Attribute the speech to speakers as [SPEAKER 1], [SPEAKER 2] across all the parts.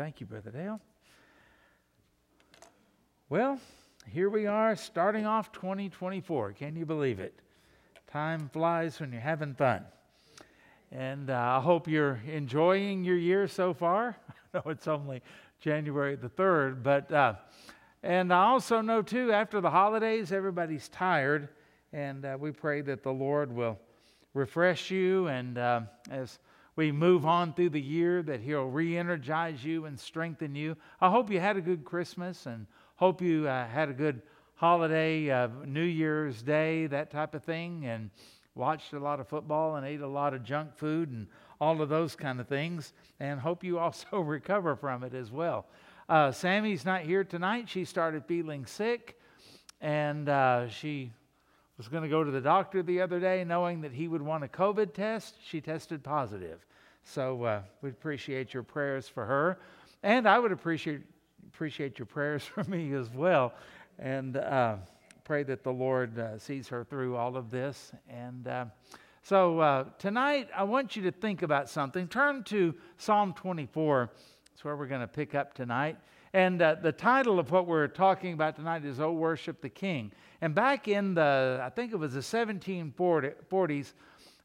[SPEAKER 1] Thank you, Brother Dale. Well, here we are starting off 2024. Can you believe it? Time flies when you're having fun. And uh, I hope you're enjoying your year so far. I know it's only January the 3rd, but, uh, and I also know too, after the holidays, everybody's tired, and uh, we pray that the Lord will refresh you and uh, as we move on through the year, that He'll re energize you and strengthen you. I hope you had a good Christmas and hope you uh, had a good holiday, uh, New Year's Day, that type of thing, and watched a lot of football and ate a lot of junk food and all of those kind of things. And hope you also recover from it as well. Uh, Sammy's not here tonight. She started feeling sick, and uh, she was going to go to the doctor the other day knowing that he would want a COVID test. She tested positive. So uh, we appreciate your prayers for her. And I would appreciate appreciate your prayers for me as well. And uh, pray that the Lord uh, sees her through all of this. And uh, so uh, tonight, I want you to think about something. Turn to Psalm 24. That's where we're going to pick up tonight. And uh, the title of what we're talking about tonight is Oh Worship the King. And back in the, I think it was the 1740s,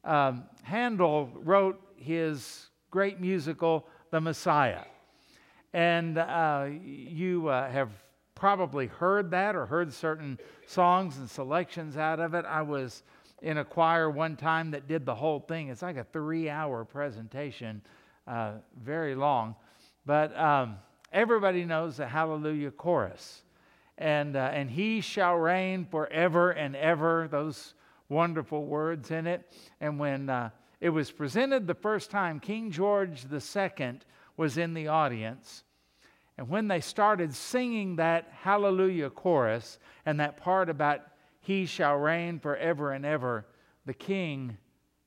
[SPEAKER 1] um, Handel wrote his great musical, The Messiah. And uh, you uh, have probably heard that or heard certain songs and selections out of it. I was in a choir one time that did the whole thing. It's like a three hour presentation, uh, very long. But um, everybody knows the Hallelujah chorus. And, uh, and he shall reign forever and ever, those wonderful words in it. And when uh, it was presented the first time, King George II was in the audience. And when they started singing that hallelujah chorus and that part about he shall reign forever and ever, the king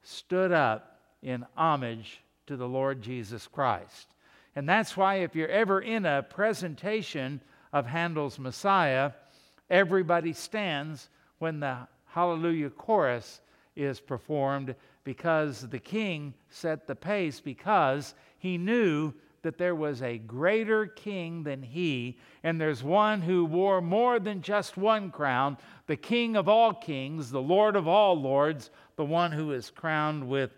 [SPEAKER 1] stood up in homage to the Lord Jesus Christ. And that's why, if you're ever in a presentation of Handel's Messiah, everybody stands when the Hallelujah chorus is performed because the king set the pace because he knew that there was a greater king than he, and there's one who wore more than just one crown, the king of all kings, the lord of all lords, the one who is crowned with,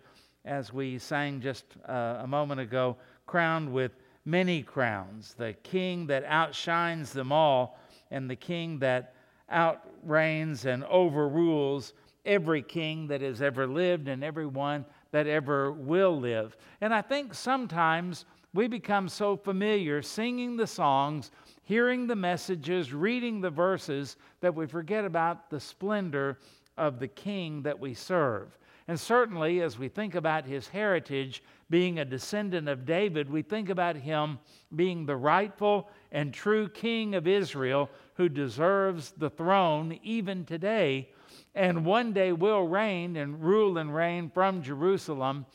[SPEAKER 1] as we sang just uh, a moment ago, crowned with many crowns, the king that outshines them all, and the king that outreigns and overrules every king that has ever lived and every one that ever will live. And I think sometimes we become so familiar singing the songs, hearing the messages, reading the verses, that we forget about the splendor of the King that we serve. And certainly, as we think about his heritage, being a descendant of David, we think about him being the rightful and true King of Israel who deserves the throne even today, and one day will reign and rule and reign from Jerusalem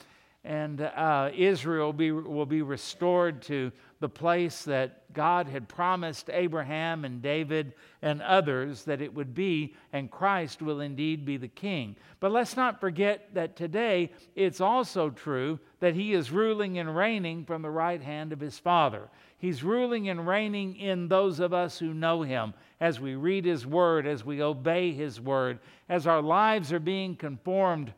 [SPEAKER 1] and uh, Israel be, will be restored to the place that God had promised Abraham and David and others that it would be, and Christ will indeed be the king. But let's not forget that today it's also true that he is ruling and reigning from the right hand of his Father. He's ruling and reigning in those of us who know him as we read his word, as we obey his word, as our lives are being conformed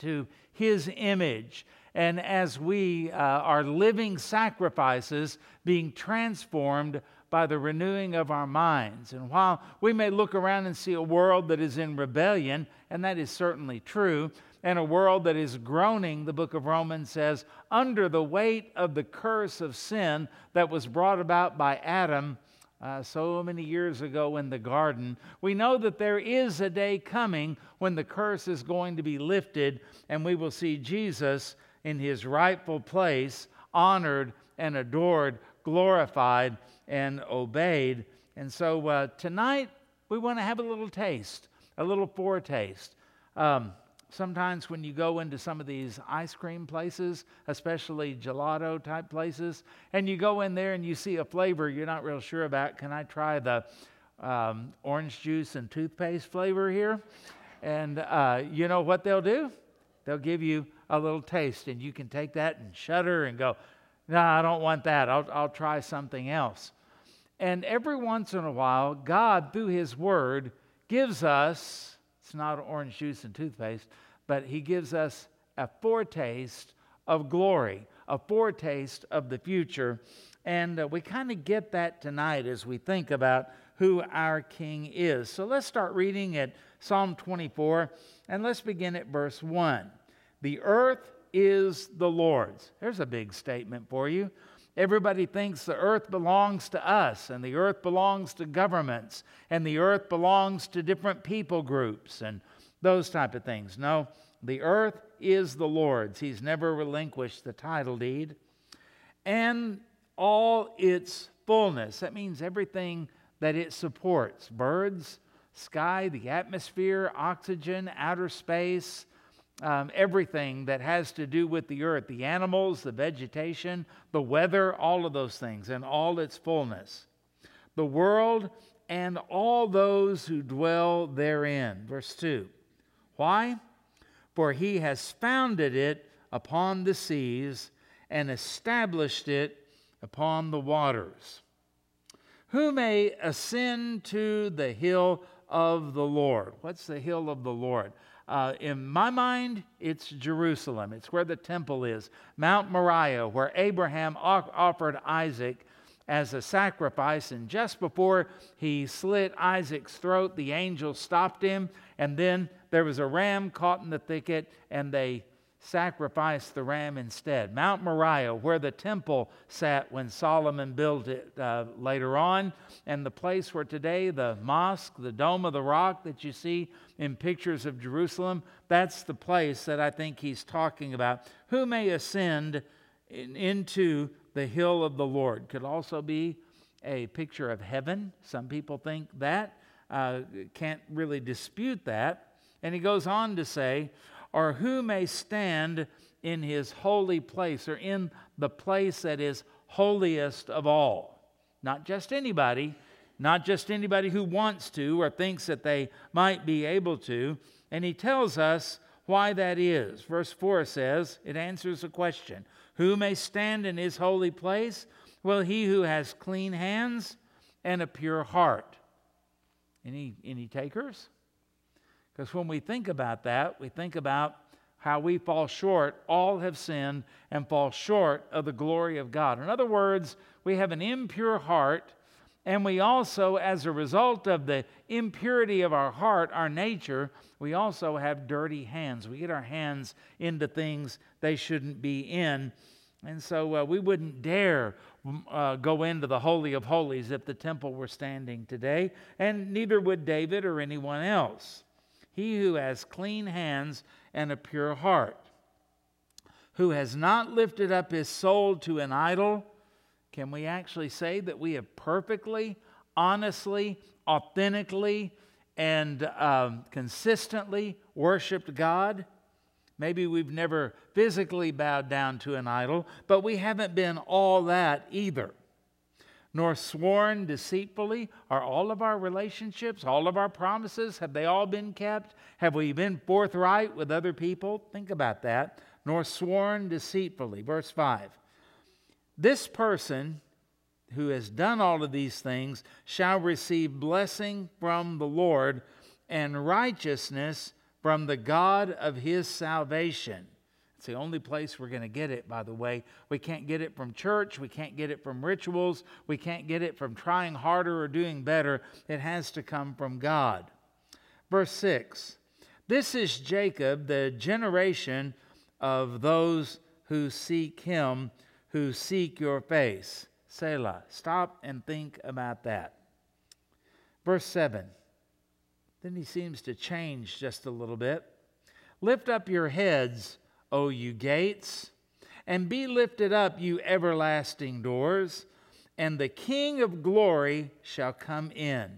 [SPEAKER 1] to his image. And as we uh, are living sacrifices, being transformed by the renewing of our minds. And while we may look around and see a world that is in rebellion, and that is certainly true, and a world that is groaning, the book of Romans says, under the weight of the curse of sin that was brought about by Adam uh, so many years ago in the garden, we know that there is a day coming when the curse is going to be lifted and we will see Jesus in his rightful place, honored and adored, glorified and obeyed. And so uh, tonight we want to have a little taste, a little foretaste. Um, sometimes when you go into some of these ice cream places, especially gelato type places, and you go in there and you see a flavor you're not real sure about, can I try the um, orange juice and toothpaste flavor here? And uh, you know what they'll do? They'll give you a little taste, and you can take that and shudder and go, No, I don't want that. I'll, I'll try something else. And every once in a while, God, through His Word, gives us it's not orange juice and toothpaste, but He gives us a foretaste of glory, a foretaste of the future. And uh, we kind of get that tonight as we think about who our King is. So let's start reading at Psalm 24, and let's begin at verse 1. The earth is the Lord's. There's a big statement for you. Everybody thinks the earth belongs to us, and the earth belongs to governments, and the earth belongs to different people groups, and those type of things. No, the earth is the Lord's. He's never relinquished the title deed. And all its fullness. That means everything that it supports birds, sky, the atmosphere, oxygen, outer space, um, everything that has to do with the earth, the animals, the vegetation, the weather, all of those things, and all its fullness. The world and all those who dwell therein. Verse 2. Why? For he has founded it upon the seas and established it upon the waters. Who may ascend to the hill of the Lord? What's the hill of the Lord? Uh, in my mind, it's Jerusalem. It's where the temple is. Mount Moriah, where Abraham offered Isaac as a sacrifice. And just before he slit Isaac's throat, the angel stopped him. And then there was a ram caught in the thicket, and they sacrificed the ram instead. Mount Moriah, where the temple sat when Solomon built it uh, later on, and the place where today the mosque, the Dome of the Rock that you see in pictures of Jerusalem, that's the place that I think he's talking about. Who may ascend in, into the hill of the Lord? Could also be a picture of heaven. Some people think that. Uh, can't really dispute that. And he goes on to say, or who may stand in his holy place or in the place that is holiest of all. Not just anybody, not just anybody who wants to or thinks that they might be able to. And he tells us why that is. Verse 4 says, it answers the question Who may stand in his holy place? Well, he who has clean hands and a pure heart. Any, any takers? Because when we think about that, we think about how we fall short. All have sinned and fall short of the glory of God. In other words, we have an impure heart, and we also, as a result of the impurity of our heart, our nature, we also have dirty hands. We get our hands into things they shouldn't be in. And so uh, we wouldn't dare uh, go into the Holy of Holies if the temple were standing today, and neither would David or anyone else he who has clean hands and a pure heart, who has not lifted up his soul to an idol. Can we actually say that we have perfectly, honestly, authentically, and um, consistently worshiped God? Maybe we've never physically bowed down to an idol, but we haven't been all that either nor sworn deceitfully? Are all of our relationships, all of our promises, have they all been kept? Have we been forthright with other people? Think about that. Nor sworn deceitfully. Verse 5. This person who has done all of these things shall receive blessing from the Lord and righteousness from the God of his salvation. It's the only place we're going to get it, by the way. We can't get it from church. We can't get it from rituals. We can't get it from trying harder or doing better. It has to come from God. Verse 6 This is Jacob, the generation of those who seek him, who seek your face. Selah. Stop and think about that. Verse 7. Then he seems to change just a little bit. Lift up your heads O you gates, and be lifted up, you everlasting doors, and the King of glory shall come in.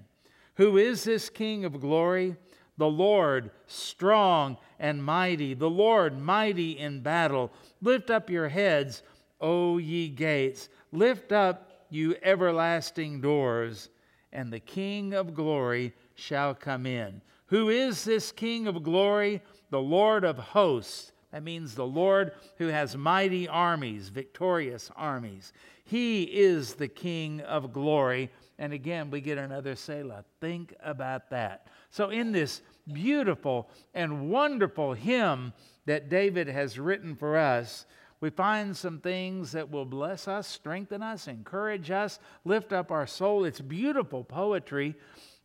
[SPEAKER 1] Who is this King of glory? The Lord, strong and mighty, the Lord, mighty in battle. Lift up your heads, O ye gates. Lift up, you everlasting doors, and the King of glory shall come in. Who is this King of glory? The Lord of hosts That means the Lord who has mighty armies, victorious armies. He is the King of glory. And again, we get another Selah. Think about that. So, in this beautiful and wonderful hymn that David has written for us, we find some things that will bless us, strengthen us, encourage us, lift up our soul. It's beautiful poetry,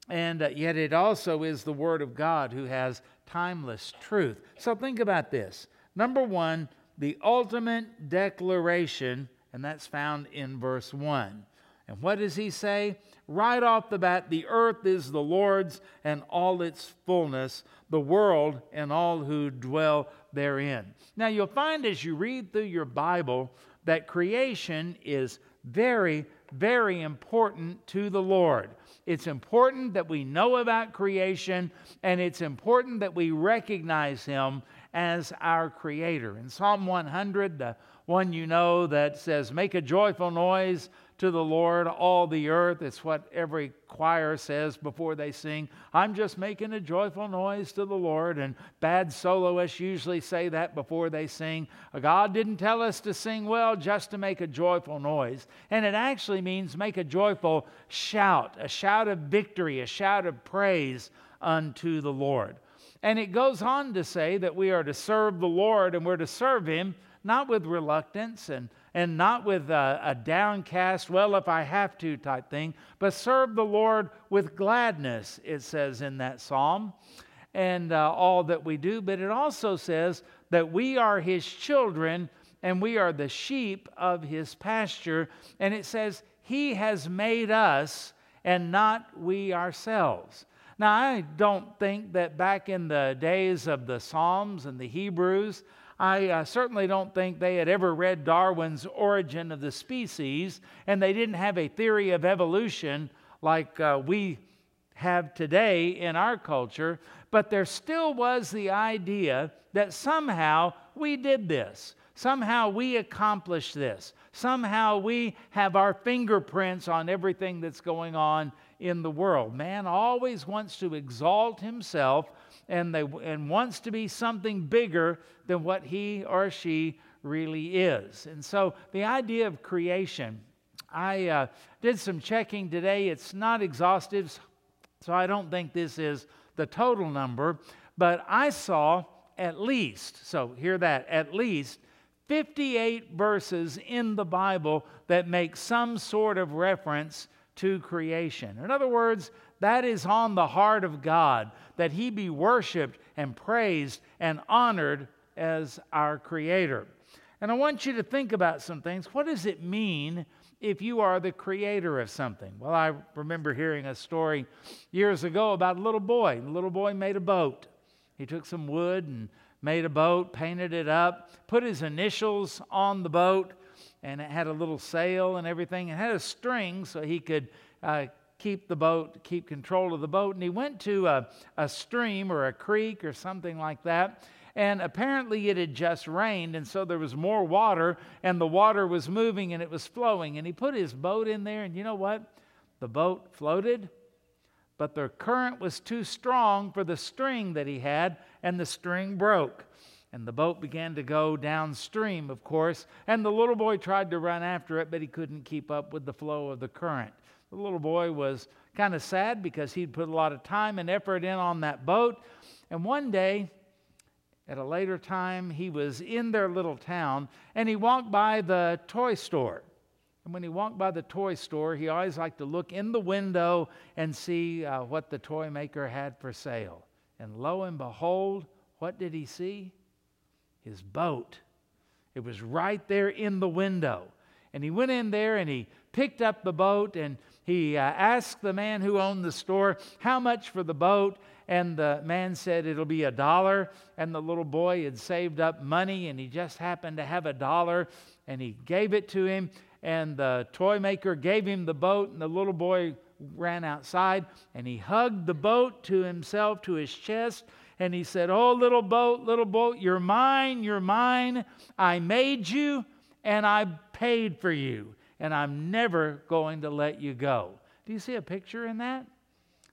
[SPEAKER 1] and uh, yet it also is the Word of God who has timeless truth. So think about this. Number one, the ultimate declaration, and that's found in verse 1. And what does he say? Right off the bat, the earth is the Lord's and all its fullness, the world and all who dwell therein. Now, you'll find as you read through your Bible that creation is very, very important to the Lord. It's important that we know about creation, and it's important that we recognize Him as our Creator. In Psalm 100, the one you know that says, Make a joyful noise to the Lord, all the earth. It's what every choir says before they sing. I'm just making a joyful noise to the Lord. And bad soloists usually say that before they sing. God didn't tell us to sing well just to make a joyful noise. And it actually means make a joyful shout, a shout of victory, a shout of praise unto the Lord. And it goes on to say that we are to serve the Lord and we're to serve Him not with reluctance and and not with a, a, downcast, well, if I have to type thing, but serve the Lord with gladness, it says in that psalm, and uh, all that we do. But it also says that we are his children and we are the sheep of his pasture. And it says, he has made us and not we ourselves. Now, I don't think that back in the days of the Psalms and the Hebrews, I uh, certainly don't think they had ever read Darwin's Origin of the Species, and they didn't have a theory of evolution like uh, we have today in our culture, but there still was the idea that somehow we did this. Somehow we accomplished this. Somehow we have our fingerprints on everything that's going on in the world. Man always wants to exalt himself and, they, and wants to be something bigger than what he or she really is. And so the idea of creation, I uh, did some checking today. It's not exhaustive, so I don't think this is the total number, but I saw at least, so hear that, at least 58 verses in the Bible that make some sort of reference to creation. In other words, that is on the heart of God, that He be worshiped and praised and honored as our Creator. And I want you to think about some things. What does it mean if you are the creator of something? Well, I remember hearing a story years ago about a little boy. The little boy made a boat. He took some wood and made a boat, painted it up, put his initials on the boat, and it had a little sail and everything. It had a string so he could uh, keep the boat, keep control of the boat. And he went to a, a stream or a creek or something like that. And apparently it had just rained, and so there was more water, and the water was moving and it was flowing. And he put his boat in there, and you know what? The boat floated, but the current was too strong for the string that he had, and the string broke. And the boat began to go downstream, of course, and the little boy tried to run after it, but he couldn't keep up with the flow of the current. The little boy was kind of sad because he'd put a lot of time and effort in on that boat. And one day, at a later time, he was in their little town and he walked by the toy store. And when he walked by the toy store, he always liked to look in the window and see uh, what the toy maker had for sale. And lo and behold, what did he see? His boat. It was right there in the window. And he went in there and he picked up the boat and he uh, asked the man who owned the store, How much for the boat? And the man said, It'll be a dollar. And the little boy had saved up money and he just happened to have a dollar and he gave it to him. And the toy maker gave him the boat, and the little boy ran outside and he hugged the boat to himself, to his chest. And he said, Oh, little boat, little boat, you're mine, you're mine. I made you and I paid for you and I'm never going to let you go. Do you see a picture in that?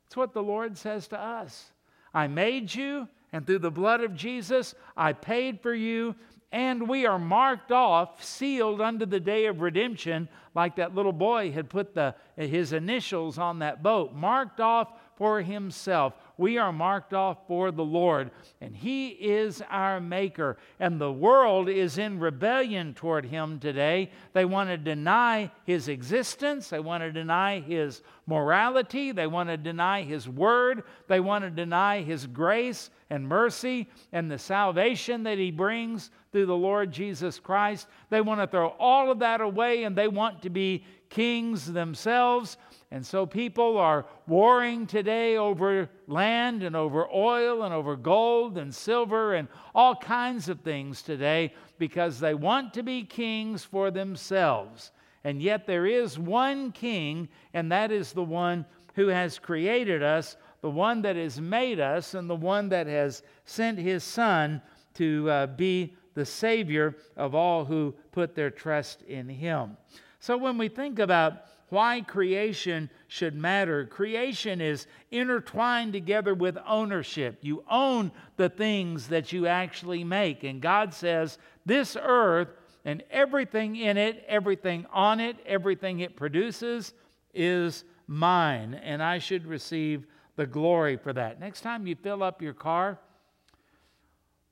[SPEAKER 1] It's what the Lord says to us. I made you And through the blood of Jesus, I paid for you and we are marked off, sealed unto the day of redemption, like that little boy had put the, his initials on that boat, marked off for himself. We are marked off for the Lord, and He is our Maker. And the world is in rebellion toward Him today. They want to deny His existence, they want to deny His morality, they want to deny His word, they want to deny His grace and mercy and the salvation that He brings through the Lord Jesus Christ. They want to throw all of that away and they want to be kings themselves. And so people are warring today over land and over oil and over gold and silver and all kinds of things today because they want to be kings for themselves. And yet there is one king, and that is the one who has created us, the one that has made us, and the one that has sent his son to uh, be the Savior of all who put their trust in him. So when we think about why creation should matter. Creation is intertwined together with ownership. You own the things that you actually make. And God says, This earth and everything in it, everything on it, everything it produces is mine, and I should receive the glory for that. Next time you fill up your car,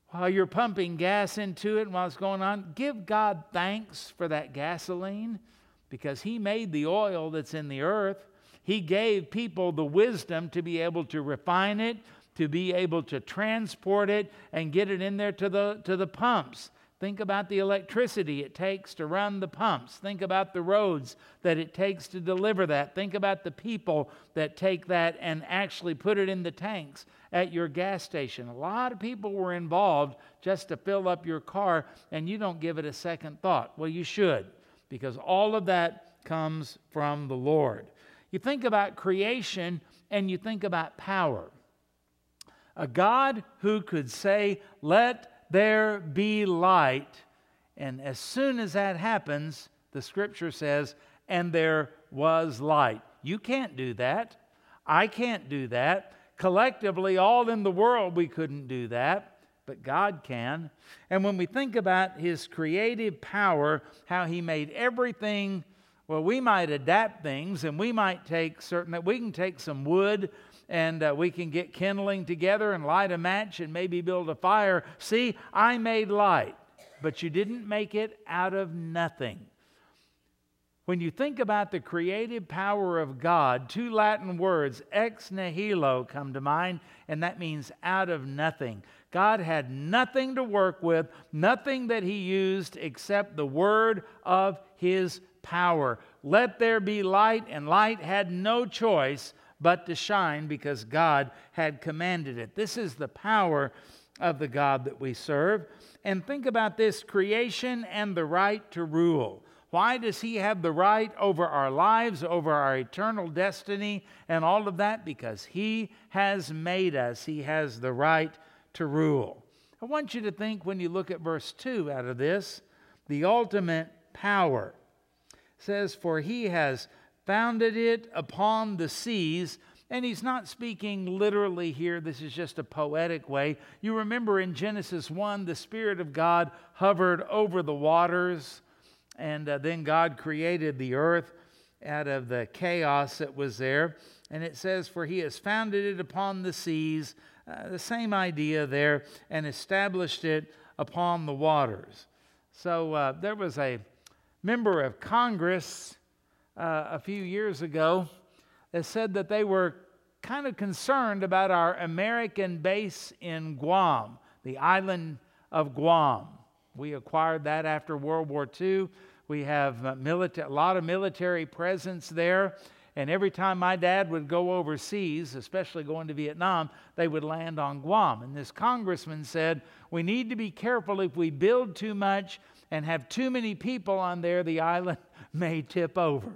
[SPEAKER 1] while you're pumping gas into it and while it's going on, give God thanks for that gasoline because He made the oil that's in the earth. He gave people the wisdom to be able to refine it, to be able to transport it, and get it in there to the, to the pumps. Think about the electricity it takes to run the pumps. Think about the roads that it takes to deliver that. Think about the people that take that and actually put it in the tanks at your gas station. A lot of people were involved just to fill up your car, and you don't give it a second thought. Well, you should because all of that comes from the Lord. You think about creation and you think about power. A God who could say, Let there be light. And as soon as that happens, the scripture says, And there was light. You can't do that. I can't do that. Collectively, all in the world, we couldn't do that but God can. And when we think about His creative power, how He made everything, well, we might adapt things and we might take certain, that we can take some wood and uh, we can get kindling together and light a match and maybe build a fire. See, I made light, but you didn't make it out of nothing. When you think about the creative power of God, two Latin words, ex nihilo, come to mind, and that means out of nothing. God had nothing to work with, nothing that He used except the word of His power. Let there be light, and light had no choice but to shine because God had commanded it. This is the power of the God that we serve. And think about this creation and the right to rule. Why does he have the right over our lives, over our eternal destiny, and all of that? Because he has made us. He has the right to rule. I want you to think when you look at verse 2 out of this, the ultimate power. It says, For he has founded it upon the seas. And he's not speaking literally here. This is just a poetic way. You remember in Genesis 1, the Spirit of God hovered over the waters, and uh, then God created the earth out of the chaos that was there. And it says, For he has founded it upon the seas uh, the same idea there and established it upon the waters. So uh, there was a member of Congress uh, a few years ago that said that they were kind of concerned about our American base in Guam, the island of Guam. We acquired that after World War II. We have uh, milita- a lot of military presence there. And every time my dad would go overseas, especially going to Vietnam, they would land on Guam. And this congressman said, We need to be careful if we build too much and have too many people on there, the island may tip over.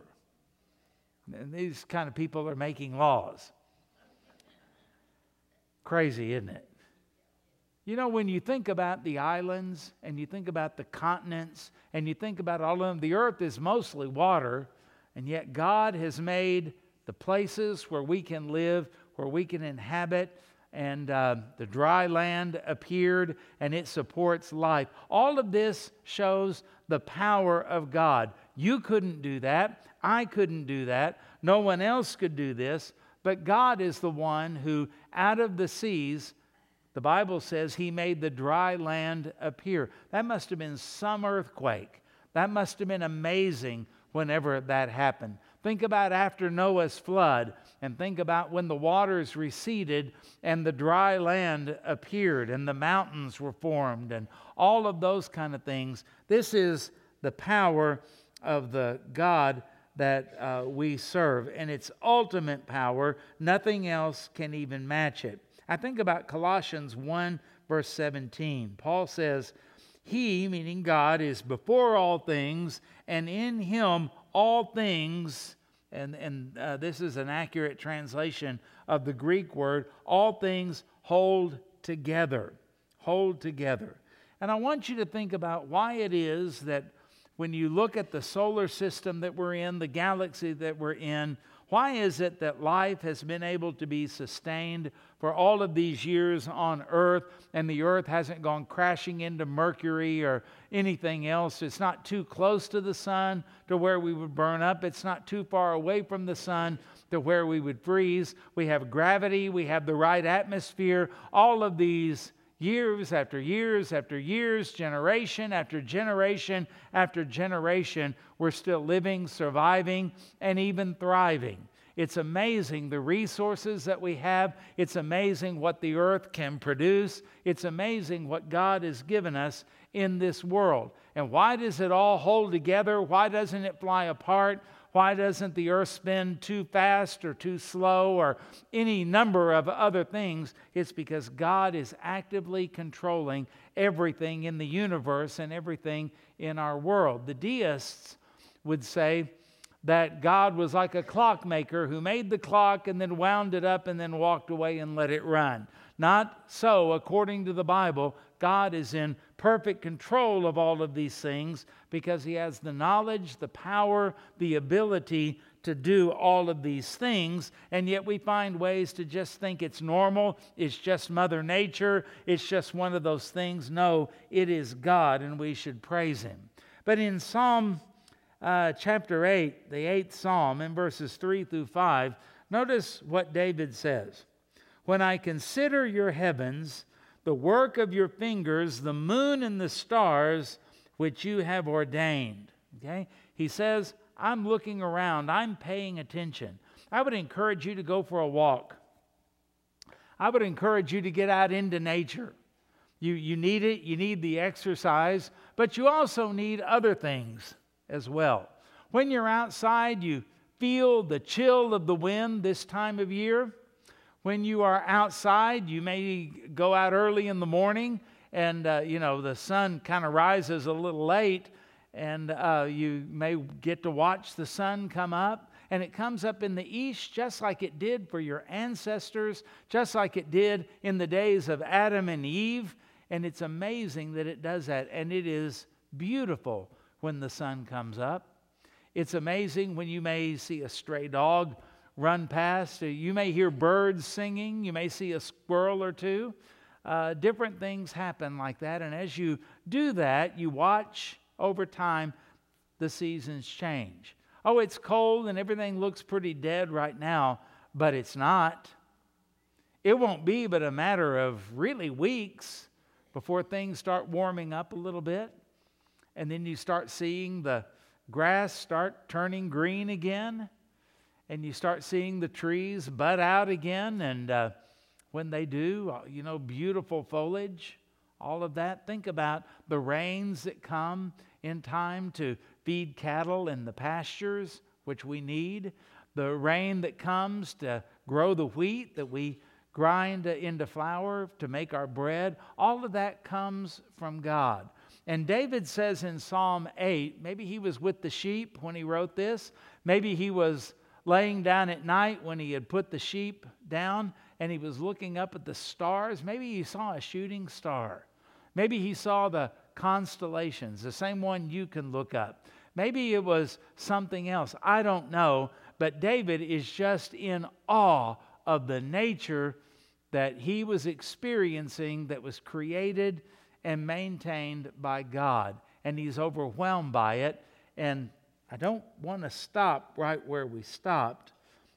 [SPEAKER 1] And these kind of people are making laws. Crazy, isn't it? You know, when you think about the islands and you think about the continents and you think about all of them, the earth is mostly water and yet, God has made the places where we can live, where we can inhabit, and uh, the dry land appeared and it supports life. All of this shows the power of God. You couldn't do that. I couldn't do that. No one else could do this. But God is the one who, out of the seas, the Bible says he made the dry land appear. That must have been some earthquake. That must have been amazing whenever that happened. Think about after Noah's flood and think about when the waters receded and the dry land appeared and the mountains were formed and all of those kind of things. This is the power of the God that uh, we serve and its ultimate power. Nothing else can even match it. I think about Colossians 1, verse 17. Paul says, He, meaning God, is before all things, and in Him all things, and, and uh, this is an accurate translation of the Greek word, all things hold together. Hold together. And I want you to think about why it is that when you look at the solar system that we're in, the galaxy that we're in, why is it that life has been able to be sustained for all of these years on Earth and the Earth hasn't gone crashing into Mercury or anything else? It's not too close to the sun to where we would burn up, it's not too far away from the sun to where we would freeze. We have gravity, we have the right atmosphere. All of these years after years after years, generation after generation after generation, we're still living, surviving, and even thriving. It's amazing the resources that we have. It's amazing what the earth can produce. It's amazing what God has given us in this world. And why does it all hold together? Why doesn't it fly apart? Why doesn't the earth spin too fast or too slow or any number of other things? It's because God is actively controlling everything in the universe and everything in our world. The deists would say that God was like a clockmaker who made the clock and then wound it up and then walked away and let it run. Not so, according to the Bible. God is in perfect control of all of these things because He has the knowledge, the power, the ability to do all of these things. And yet we find ways to just think it's normal, it's just Mother Nature, it's just one of those things. No, it is God, and we should praise Him. But in Psalm uh, chapter 8, the eighth Psalm, in verses 3 through 5, notice what David says. When I consider your heavens, the work of your fingers, the moon and the stars which you have ordained. Okay? He says, I'm looking around, I'm paying attention. I would encourage you to go for a walk. I would encourage you to get out into nature. You, you need it, you need the exercise, but you also need other things as well. When you're outside, you feel the chill of the wind this time of year. When you are outside, you may go out early in the morning and, uh, you know, the sun kind of rises a little late and uh, you may get to watch the sun come up. And it comes up in the east just like it did for your ancestors, just like it did in the days of Adam and Eve. And it's amazing that it does that. And it is beautiful when the sun comes up. It's amazing when you may see a stray dog run past. You may hear birds singing. You may see a squirrel or two. Uh, different things happen like that. And as you do that, you watch over time the seasons change. Oh, it's cold and everything looks pretty dead right now, but it's not. It won't be but a matter of really weeks before things start warming up a little bit. And then you start seeing the grass start turning green again and you start seeing the trees bud out again. And uh, when they do, uh, you know, beautiful foliage, all of that. Think about the rains that come in time to feed cattle in the pastures, which we need. The rain that comes to grow the wheat that we grind into flour to make our bread. All of that comes from God. And David says in Psalm 8, maybe he was with the sheep when he wrote this. Maybe he was laying down at night when he had put the sheep down and he was looking up at the stars. Maybe he saw a shooting star. Maybe he saw the constellations, the same one you can look up. Maybe it was something else. I don't know. But David is just in awe of the nature that he was experiencing that was created and maintained by God. And he's overwhelmed by it. And I don't want to stop right where we stopped.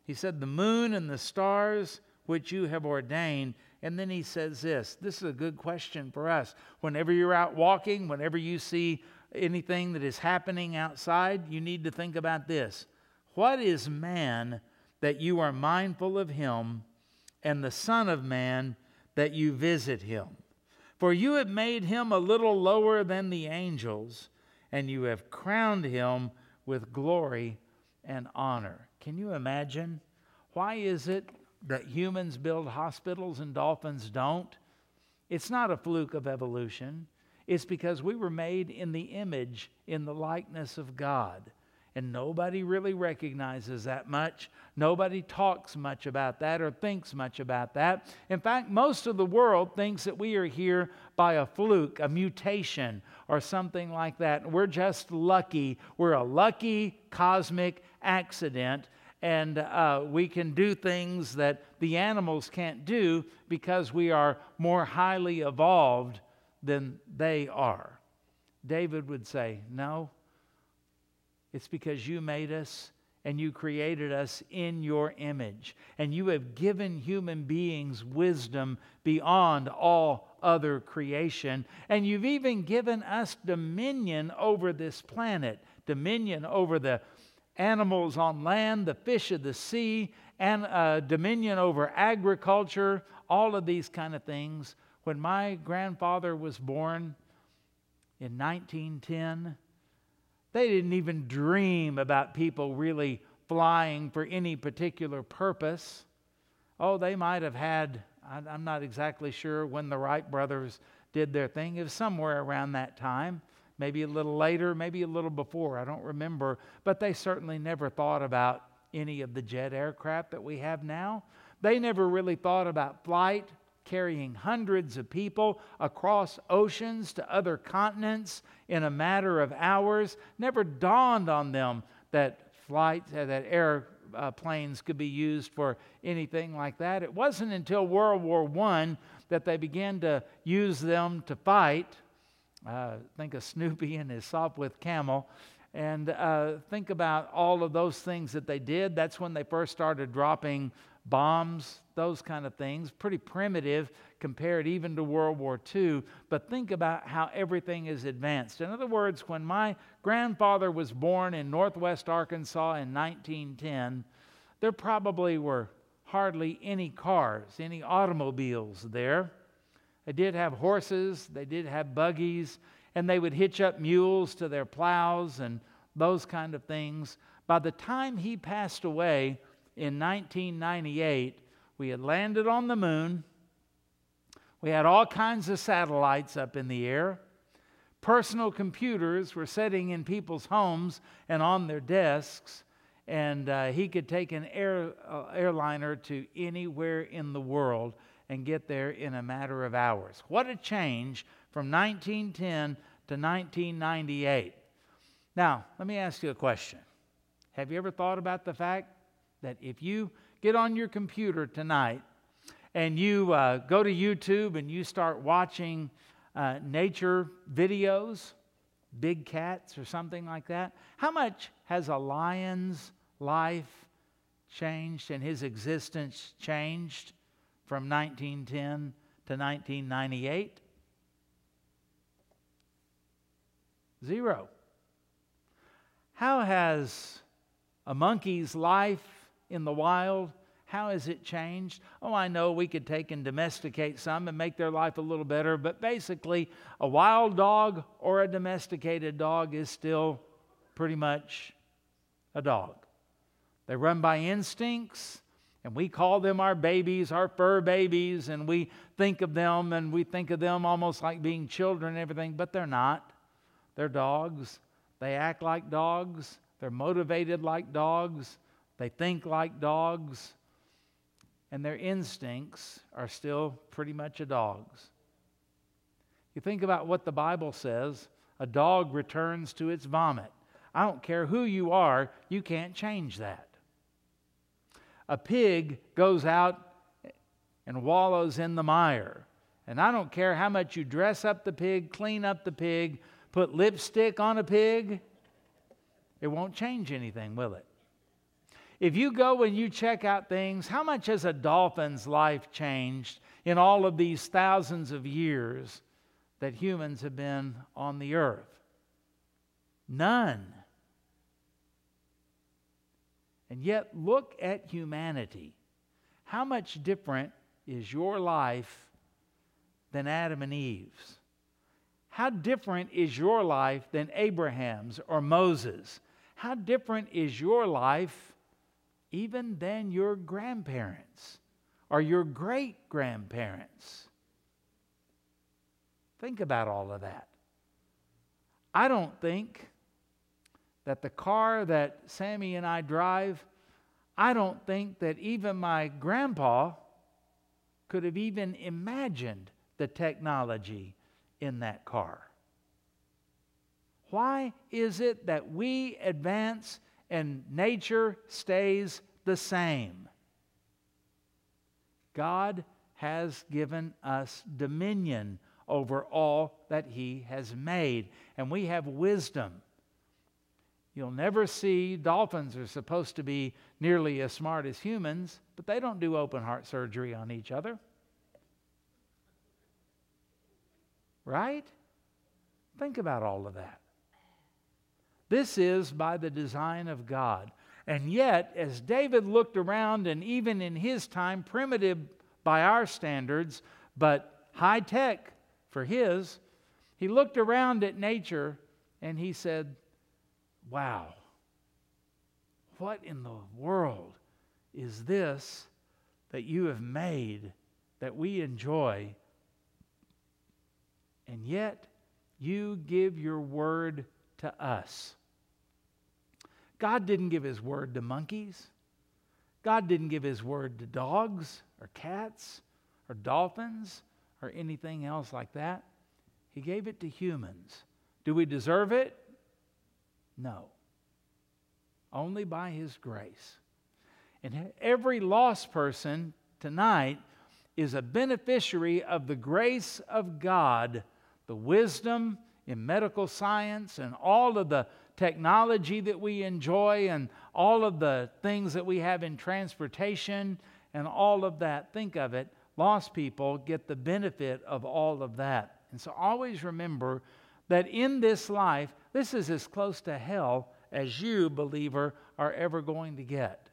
[SPEAKER 1] He said, The moon and the stars which you have ordained. And then he says this this is a good question for us. Whenever you're out walking, whenever you see anything that is happening outside, you need to think about this What is man that you are mindful of him, and the Son of Man that you visit him? For you have made him a little lower than the angels, and you have crowned him with glory and honor. Can you imagine? Why is it that humans build hospitals and dolphins don't? It's not a fluke of evolution. It's because we were made in the image, in the likeness of God. And nobody really recognizes that much. Nobody talks much about that or thinks much about that. In fact, most of the world thinks that we are here by a fluke, a mutation, or something like that. We're just lucky. We're a lucky cosmic accident. And uh, we can do things that the animals can't do because we are more highly evolved than they are. David would say, No, it's because you made us and you created us in your image. And you have given human beings wisdom beyond all other creation. And you've even given us dominion over this planet, dominion over the animals on land, the fish of the sea, and uh, dominion over agriculture, all of these kind of things. When my grandfather was born in 1910, they didn't even dream about people really flying for any particular purpose. Oh, they might have had, I'm not exactly sure when the Wright brothers did their thing. It was somewhere around that time, maybe a little later, maybe a little before. I don't remember. But they certainly never thought about any of the jet aircraft that we have now. They never really thought about flight carrying hundreds of people across oceans to other continents in a matter of hours. Never dawned on them that flights, uh, that airplanes could be used for anything like that. It wasn't until World War I that they began to use them to fight. Uh, think of Snoopy and his Sopwith camel. And uh, think about all of those things that they did. That's when they first started dropping bombs, those kind of things. Pretty primitive compared even to World War II. But think about how everything is advanced. In other words, when my grandfather was born in northwest Arkansas in 1910, there probably were hardly any cars, any automobiles there. They did have horses, they did have buggies, and they would hitch up mules to their plows and those kind of things. By the time he passed away, in 1998, we had landed on the moon. We had all kinds of satellites up in the air. Personal computers were sitting in people's homes and on their desks, and uh, he could take an air, uh, airliner to anywhere in the world and get there in a matter of hours. What a change from 1910 to 1998. Now, let me ask you a question. Have you ever thought about the fact that if you get on your computer tonight and you uh, go to YouTube and you start watching uh, nature videos, big cats or something like that, how much has a lion's life changed and his existence changed from 1910 to 1998? Zero. How has a monkey's life in the wild? How has it changed? Oh, I know we could take and domesticate some and make their life a little better, but basically, a wild dog or a domesticated dog is still pretty much a dog. They run by instincts, and we call them our babies, our fur babies, and we think of them and we think of them almost like being children and everything, but they're not. They're dogs. They act like dogs. They're motivated like dogs. They think like dogs, and their instincts are still pretty much a dog's. You think about what the Bible says a dog returns to its vomit. I don't care who you are, you can't change that. A pig goes out and wallows in the mire. And I don't care how much you dress up the pig, clean up the pig, put lipstick on a pig, it won't change anything, will it? If you go and you check out things, how much has a dolphin's life changed in all of these thousands of years that humans have been on the earth? None. And yet, look at humanity. How much different is your life than Adam and Eve's? How different is your life than Abraham's or Moses? How different is your life even than your grandparents or your great grandparents? Think about all of that. I don't think that the car that Sammy and I drive, I don't think that even my grandpa could have even imagined the technology in that car. Why is it that we advance and nature stays the same? God has given us dominion over all that He has made, and we have wisdom. You'll never see dolphins are supposed to be nearly as smart as humans, but they don't do open heart surgery on each other. Right? Think about all of that. This is by the design of God. And yet, as David looked around, and even in his time, primitive by our standards, but high tech for his, he looked around at nature and he said, Wow, what in the world is this that you have made that we enjoy? And yet, you give your word to us. God didn't give his word to monkeys. God didn't give his word to dogs or cats or dolphins or anything else like that. He gave it to humans. Do we deserve it? No. Only by his grace. And every lost person tonight is a beneficiary of the grace of God, the wisdom in medical science, and all of the technology that we enjoy and all of the things that we have in transportation and all of that. Think of it. Lost people get the benefit of all of that. And so always remember that in this life, this is as close to hell as you, believer, are ever going to get.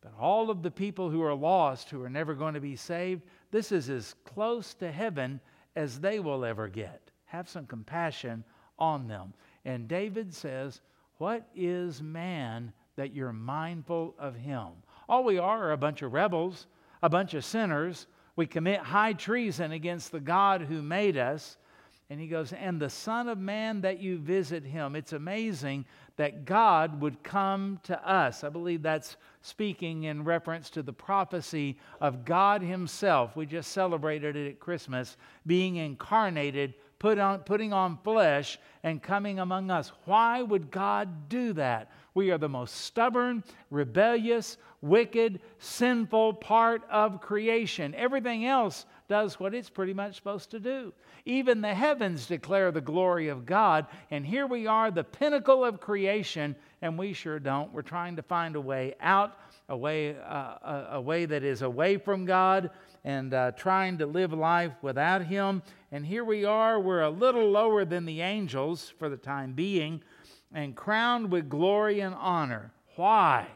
[SPEAKER 1] But all of the people who are lost, who are never going to be saved, this is as close to heaven as they will ever get. Have some compassion on them. And David says, What is man that you're mindful of him? All we are are a bunch of rebels, a bunch of sinners. We commit high treason against the God who made us. And he goes, And the Son of Man that you visit him. It's amazing that God would come to us. I believe that's speaking in reference to the prophecy of God Himself. We just celebrated it at Christmas, being incarnated put on, putting on flesh and coming among us. Why would God do that? We are the most stubborn, rebellious, wicked, sinful part of creation. Everything else does what it's pretty much supposed to do. Even the heavens declare the glory of God, and here we are, the pinnacle of creation, and we sure don't. We're trying to find a way out, a way, uh, a, a way that is away from God, and uh, trying to live life without Him. And here we are, we're a little lower than the angels for the time being, and crowned with glory and honor. Why?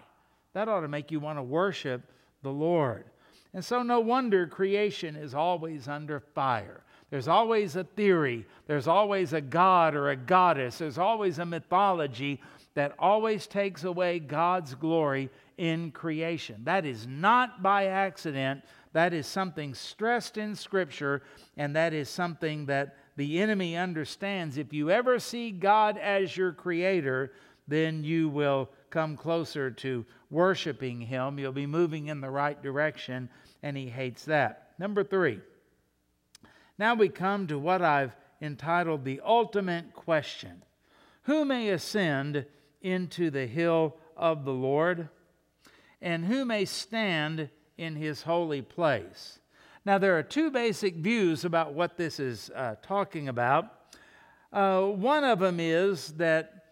[SPEAKER 1] That ought to make you want to worship the Lord. And so, no wonder creation is always under fire. There's always a theory, there's always a god or a goddess, there's always a mythology that always takes away God's glory in creation. That is not by accident. That is something stressed in Scripture, and that is something that the enemy understands. If you ever see God as your creator, then you will come closer to worshiping Him. You'll be moving in the right direction, and He hates that. Number three. Now we come to what I've entitled the ultimate question Who may ascend into the hill of the Lord? And who may stand in his holy place. Now, there are two basic views about what this is uh, talking about. Uh, one of them is that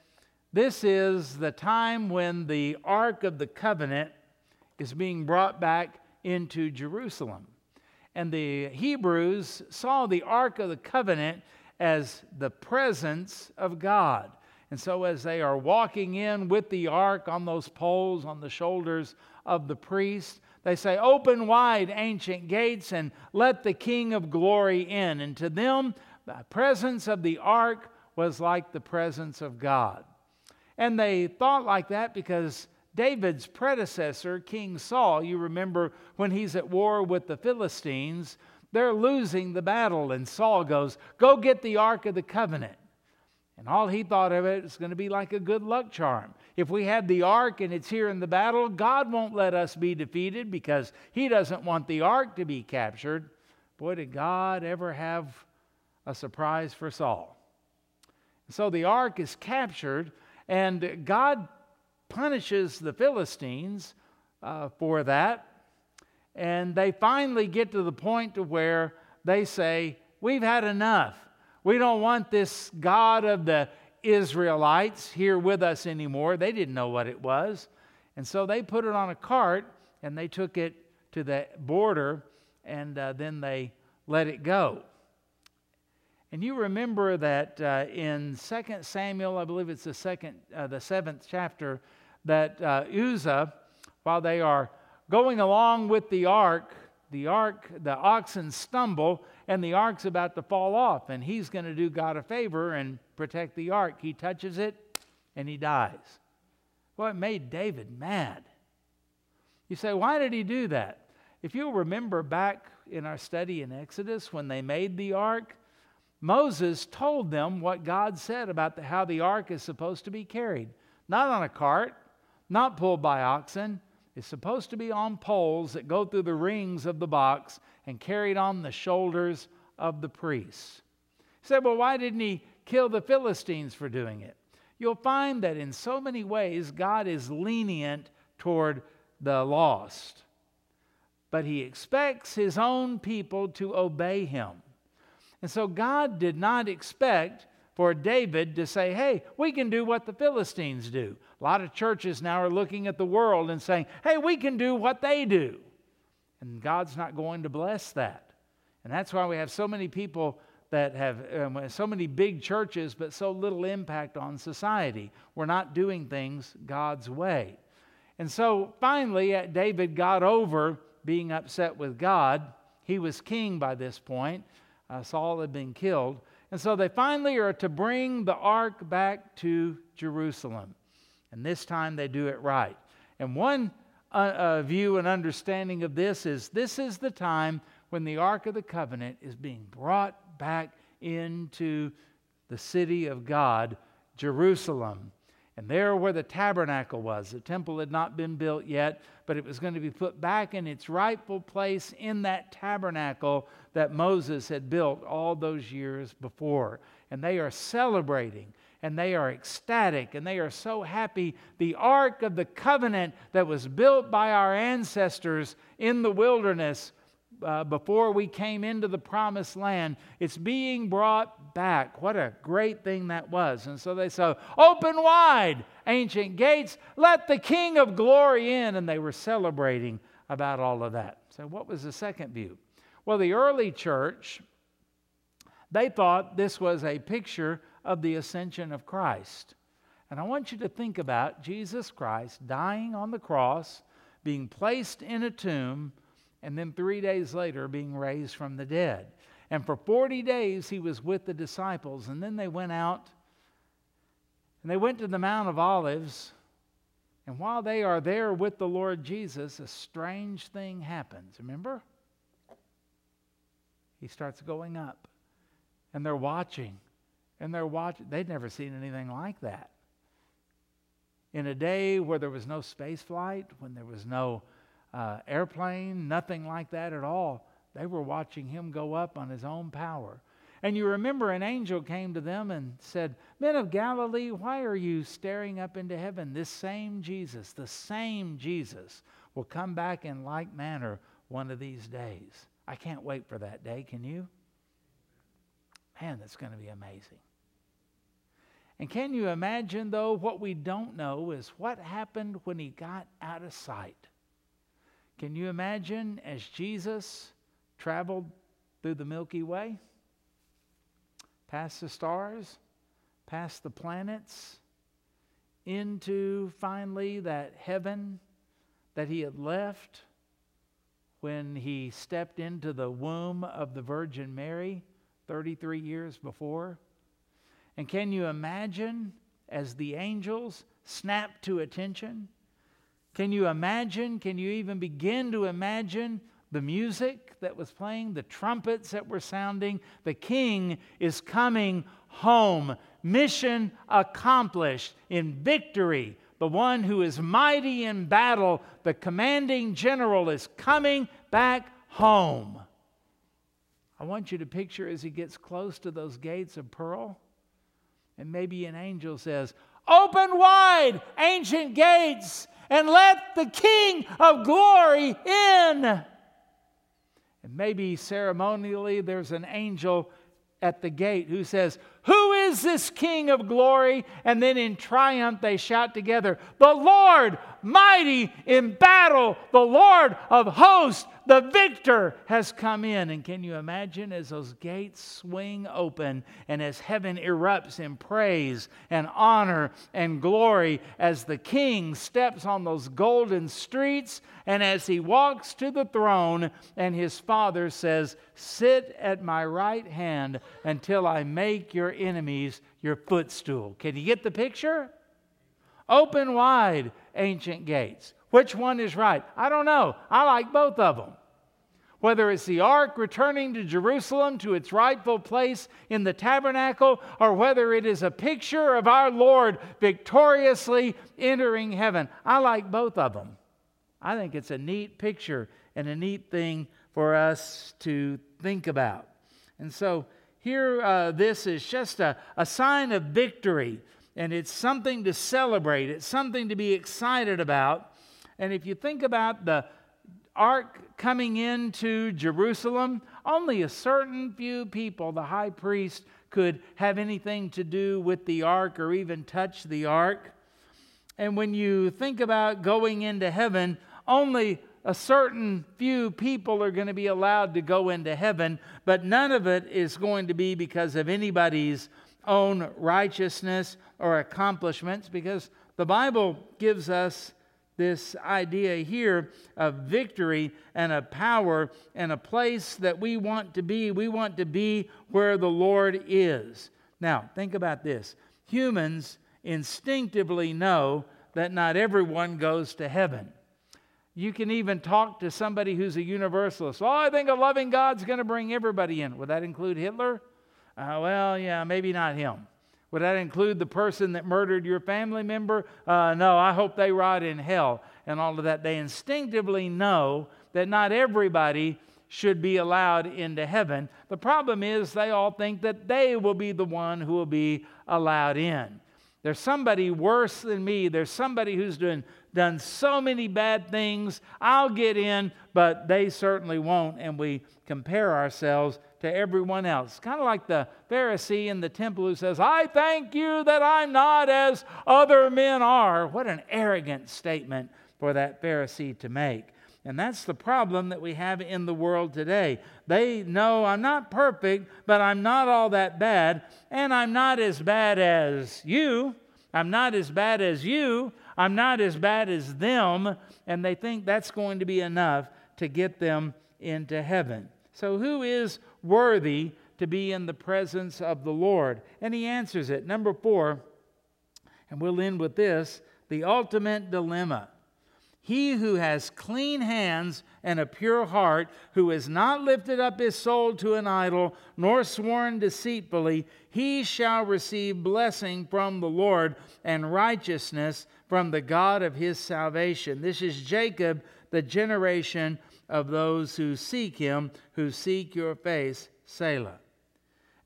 [SPEAKER 1] this is the time when the Ark of the Covenant is being brought back into Jerusalem. And the Hebrews saw the Ark of the Covenant as the presence of God. And so, as they are walking in with the ark on those poles on the shoulders of the priest, they say, Open wide, ancient gates, and let the King of glory in. And to them, the presence of the ark was like the presence of God. And they thought like that because David's predecessor, King Saul, you remember when he's at war with the Philistines, they're losing the battle, and Saul goes, Go get the Ark of the Covenant. And all he thought of it was going to be like a good luck charm. If we have the ark and it's here in the battle, God won't let us be defeated because he doesn't want the ark to be captured. Boy, did God ever have a surprise for Saul. So the ark is captured, and God punishes the Philistines uh, for that. And they finally get to the point to where they say, We've had enough. We don't want this God of the Israelites here with us anymore. They didn't know what it was. And so they put it on a cart and they took it to the border and uh, then they let it go. And you remember that uh, in 2 Samuel, I believe it's the second, uh, the seventh chapter, that uh, Uzzah, while they are going along with the ark, the ark, the oxen stumble, and the ark's about to fall off, and he's going to do God a favor and protect the ark. He touches it, and he dies. Well, it made David mad. You say, why did he do that? If you'll remember back in our study in Exodus when they made the ark, Moses told them what God said about the, how the ark is supposed to be carried. Not on a cart, not pulled by oxen. It's supposed to be on poles that go through the rings of the box and carried on the shoulders of the priests. He said, Well, why didn't he kill the Philistines for doing it? You'll find that in so many ways, God is lenient toward the lost, but he expects his own people to obey him. And so God did not expect for David to say, hey, we can do what the Philistines do. A lot of churches now are looking at the world and saying, hey, we can do what they do. And God's not going to bless that. And that's why we have so many people that have um, so many big churches, but so little impact on society. We're not doing things God's way. And so finally, uh, David got over being upset with God. He was king by this point. Uh, Saul had been killed. And so they finally are to bring the ark back to Jerusalem. And this time they do it right. And one uh, uh, view and understanding of this is this is the time when the Ark of the Covenant is being brought back into the city of God, Jerusalem. And there where the tabernacle was, the temple had not been built yet, but it was going to be put back in its rightful place in that tabernacle that Moses had built all those years before. And they are celebrating and they are ecstatic and they are so happy. The Ark of the Covenant that was built by our ancestors in the wilderness uh, before we came into the promised land, it's being brought back. What a great thing that was. And so they say, Open wide, ancient gates, let the King of glory in. And they were celebrating about all of that. So, what was the second view? Well, the early church, they thought this was a picture of the ascension of Christ. And I want you to think about Jesus Christ dying on the cross, being placed in a tomb, and then three days later being raised from the dead. And for 40 days he was with the disciples, and then they went out and they went to the Mount of Olives. And while they are there with the Lord Jesus, a strange thing happens. Remember? He starts going up, and they're watching and they're watching. They'd never seen anything like that. In a day where there was no space flight, when there was no uh, airplane, nothing like that at all, they were watching him go up on his own power. And you remember an angel came to them and said, Men of Galilee, why are you staring up into heaven? This same Jesus, the same Jesus, will come back in like manner one of these days. I can't wait for that day. Can you? Man, that's going to be amazing. And can you imagine, though, what we don't know is what happened when he got out of sight? Can you imagine as Jesus traveled through the Milky Way, past the stars, past the planets, into finally that heaven that he had left when he stepped into the womb of the Virgin Mary 33 years before? And can you imagine as the angels snap to attention? Can you imagine? Can you even begin to imagine the music that was playing, the trumpets that were sounding? The king is coming home. Mission accomplished in victory. The one who is mighty in battle, the commanding general, is coming back home. I want you to picture as he gets close to those gates of pearl and maybe an angel says, Open wide, ancient gates, and let the King of glory in. And maybe ceremonially there's an angel at the gate who says, Who is this King of glory? And then in triumph they shout together, The Lord mighty in battle, the Lord of hosts, the victor has come in. And can you imagine as those gates swing open and as heaven erupts in praise and honor and glory as the king steps on those golden streets and as he walks to the throne and his father says, Sit at my right hand until I make your enemies your footstool. Can you get the picture? Open wide, ancient gates. Which one is right? I don't know. I like both of them. Whether it's the ark returning to Jerusalem to its rightful place in the tabernacle, or whether it is a picture of our Lord victoriously entering heaven, I like both of them. I think it's a neat picture and a neat thing for us to think about. And so, here, uh, this is just a, a sign of victory and it's something to celebrate, it's something to be excited about. And if you think about the ark coming into Jerusalem, only a certain few people, the high priest, could have anything to do with the ark or even touch the ark. And when you think about going into heaven, only a certain few people are going to be allowed to go into heaven, but none of it is going to be because of anybody's own righteousness or accomplishments because the Bible gives us this idea here of victory and a power and a place that we want to be. We want to be where the Lord is. Now, think about this humans instinctively know that not everyone goes to heaven. You can even talk to somebody who's a universalist. Oh, I think a loving God's going to bring everybody in. Would that include Hitler? Uh, well, yeah, maybe not him. Would that include the person that murdered your family member? Uh, no, I hope they rot in hell and all of that. They instinctively know that not everybody should be allowed into heaven. The problem is they all think that they will be the one who will be allowed in. There's somebody worse than me. There's somebody who's doing, done so many bad things. I'll get in, but they certainly won't. And we compare ourselves to everyone else. Kind of like the Pharisee in the temple who says, I thank you that I'm not as other men are. What an arrogant statement for that Pharisee to make. And that's the problem that we have in the world today. They know I'm not perfect, but I'm not all that bad, and I'm not as bad as you. I'm not as bad as you. I'm not as bad as them. And they think that's going to be enough to get them into heaven. So, who is worthy to be in the presence of the Lord? And he answers it. Number four, and we'll end with this the ultimate dilemma. He who has clean hands and a pure heart, who has not lifted up his soul to an idol, nor sworn deceitfully, he shall receive blessing from the Lord and righteousness from the God of his salvation. This is Jacob, the generation of those who seek him, who seek your face, Selah.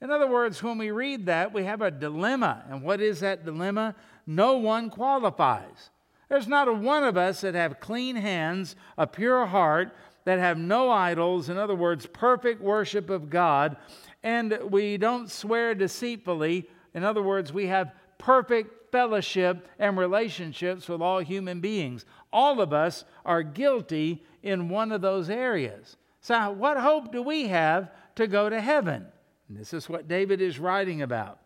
[SPEAKER 1] In other words, when we read that, we have a dilemma. And what is that dilemma? No one qualifies. There's not a one of us that have clean hands, a pure heart, that have no idols, in other words, perfect worship of God, and we don't swear deceitfully. In other words, we have perfect fellowship and relationships with all human beings. All of us are guilty in one of those areas. So, what hope do we have to go to heaven? And this is what David is writing about.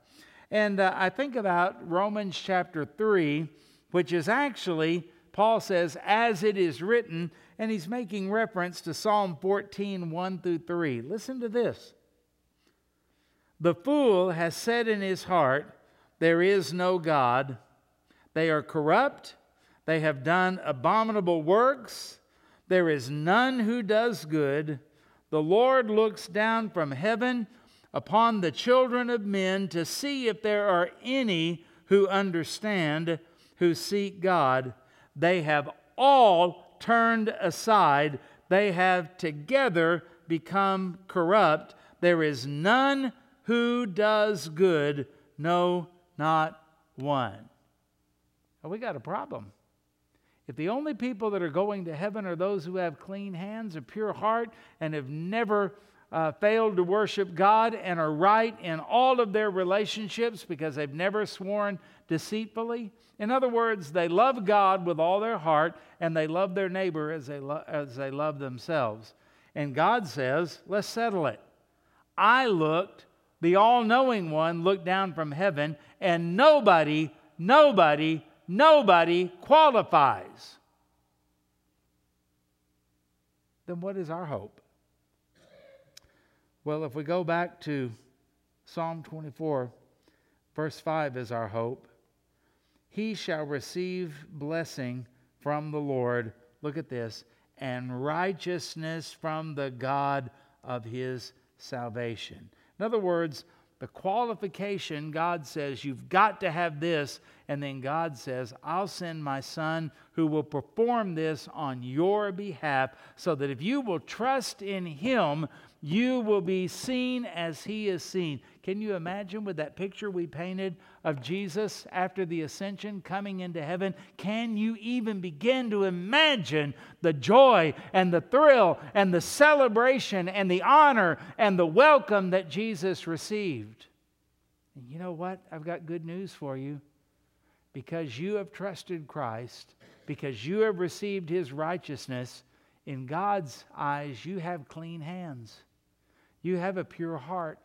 [SPEAKER 1] And uh, I think about Romans chapter 3, which is actually, Paul says, as it is written, and he's making reference to Psalm 14, 1 through 3. Listen to this. The fool has said in his heart, There is no God. They are corrupt. They have done abominable works. There is none who does good. The Lord looks down from heaven upon the children of men to see if there are any who understand, who seek God. They have all turned aside. They have together become corrupt. There is none who does good, no, not one. Well, we got a problem. If the only people that are going to heaven are those who have clean hands, a pure heart, and have never uh, failed to worship God and are right in all of their relationships because they've never sworn deceitfully, in other words, they love God with all their heart and they love their neighbor as they, lo- as they love themselves. And God says, let's settle it. I looked, the all knowing one looked down from heaven, and nobody, nobody nobody qualifies. Then what is our hope? Well, if we go back to Psalm 24, verse 5 is our hope. He shall receive blessing from the Lord. Look at this. And righteousness from the God of his salvation. In other words, the qualification, God says, you've got to have this. And then God says, I'll send my son who will perform this on your behalf so that if you will trust in him, you will be seen as he is seen. Can you imagine with that picture we painted of Jesus after the ascension coming into heaven? Can you even begin to imagine the joy and the thrill and the celebration and the honor and the welcome that Jesus received? And you know what? I've got good news for you. Because you have trusted Christ, because you have received his righteousness, in God's eyes, you have clean hands. You have a pure heart.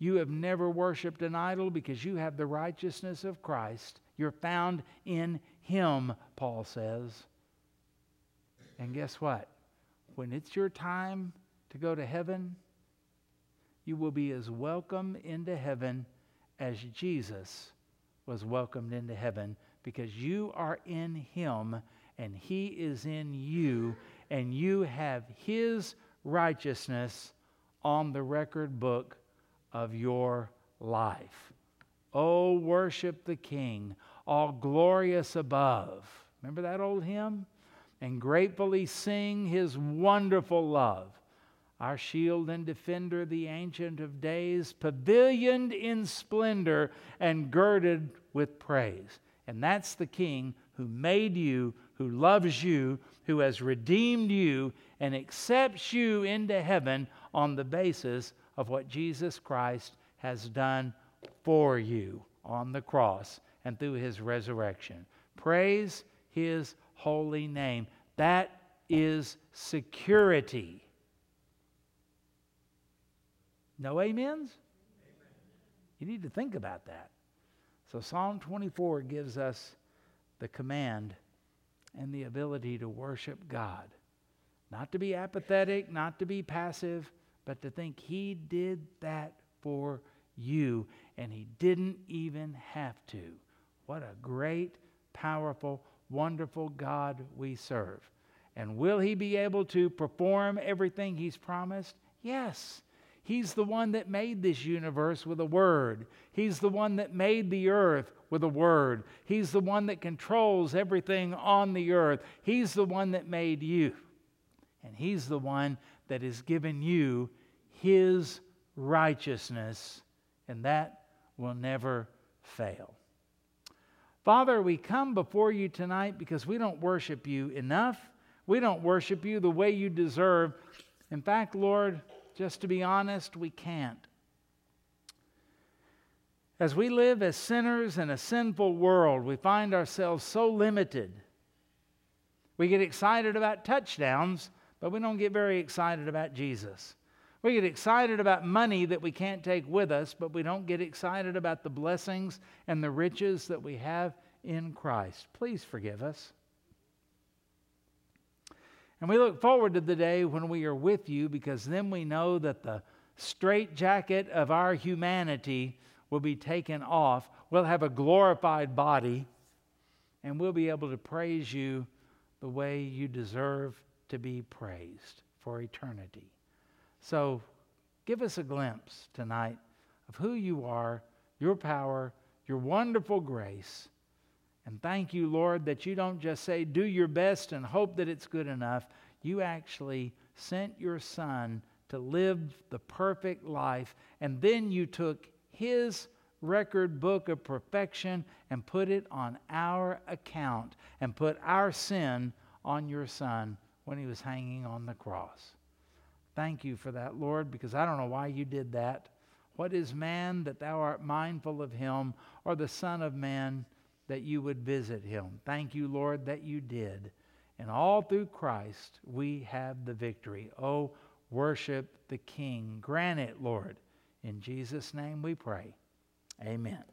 [SPEAKER 1] You have never worshiped an idol because you have the righteousness of Christ. You're found in Him, Paul says. And guess what? When it's your time to go to heaven, you will be as welcome into heaven as Jesus was welcomed into heaven because you are in Him and He is in you, and you have His righteousness on the record book of your life. Oh, worship the King, all glorious above. Remember that old hymn? And gratefully sing his wonderful love. Our shield and defender, the Ancient of Days, pavilioned in splendor and girded with praise. And that's the King who made you, who loves you, who has redeemed you and accepts you into heaven on the basis of what Jesus Christ has done for you on the cross and through his resurrection. Praise his holy name. That is security. No amens? You need to think about that. So, Psalm 24 gives us the command and the ability to worship God. Not to be apathetic, not to be passive, but to think He did that for you and He didn't even have to. What a great, powerful, wonderful God we serve. And will He be able to perform everything He's promised? Yes. He's the one that made this universe with a word. He's the one that made the earth with a word. He's the one that controls everything on the earth. He's the one that made you. And He's the one that has given you His righteousness, and that will never fail. Father, we come before you tonight because we don't worship you enough. We don't worship you the way you deserve. In fact, Lord, just to be honest, we can't. As we live as sinners in a sinful world, we find ourselves so limited. We get excited about touchdowns, but we don't get very excited about Jesus. We get excited about money that we can't take with us, but we don't get excited about the blessings and the riches that we have in Christ. Please forgive us. And we look forward to the day when we are with you because then we know that the straitjacket of our humanity will be taken off. We'll have a glorified body and we'll be able to praise you the way you deserve to be praised for eternity. So give us a glimpse tonight of who you are, your power, your wonderful grace. And thank you, Lord, that you don't just say, do your best and hope that it's good enough. You actually sent your Son to live the perfect life, and then you took his record book of perfection and put it on our account and put our sin on your Son when he was hanging on the cross. Thank you for that, Lord, because I don't know why you did that. What is man that thou art mindful of him, or the Son of Man that you would visit him? Thank you, Lord, that you did. And all through Christ we have the victory. Oh, worship the King. Grant it, Lord. In Jesus' name we pray. Amen.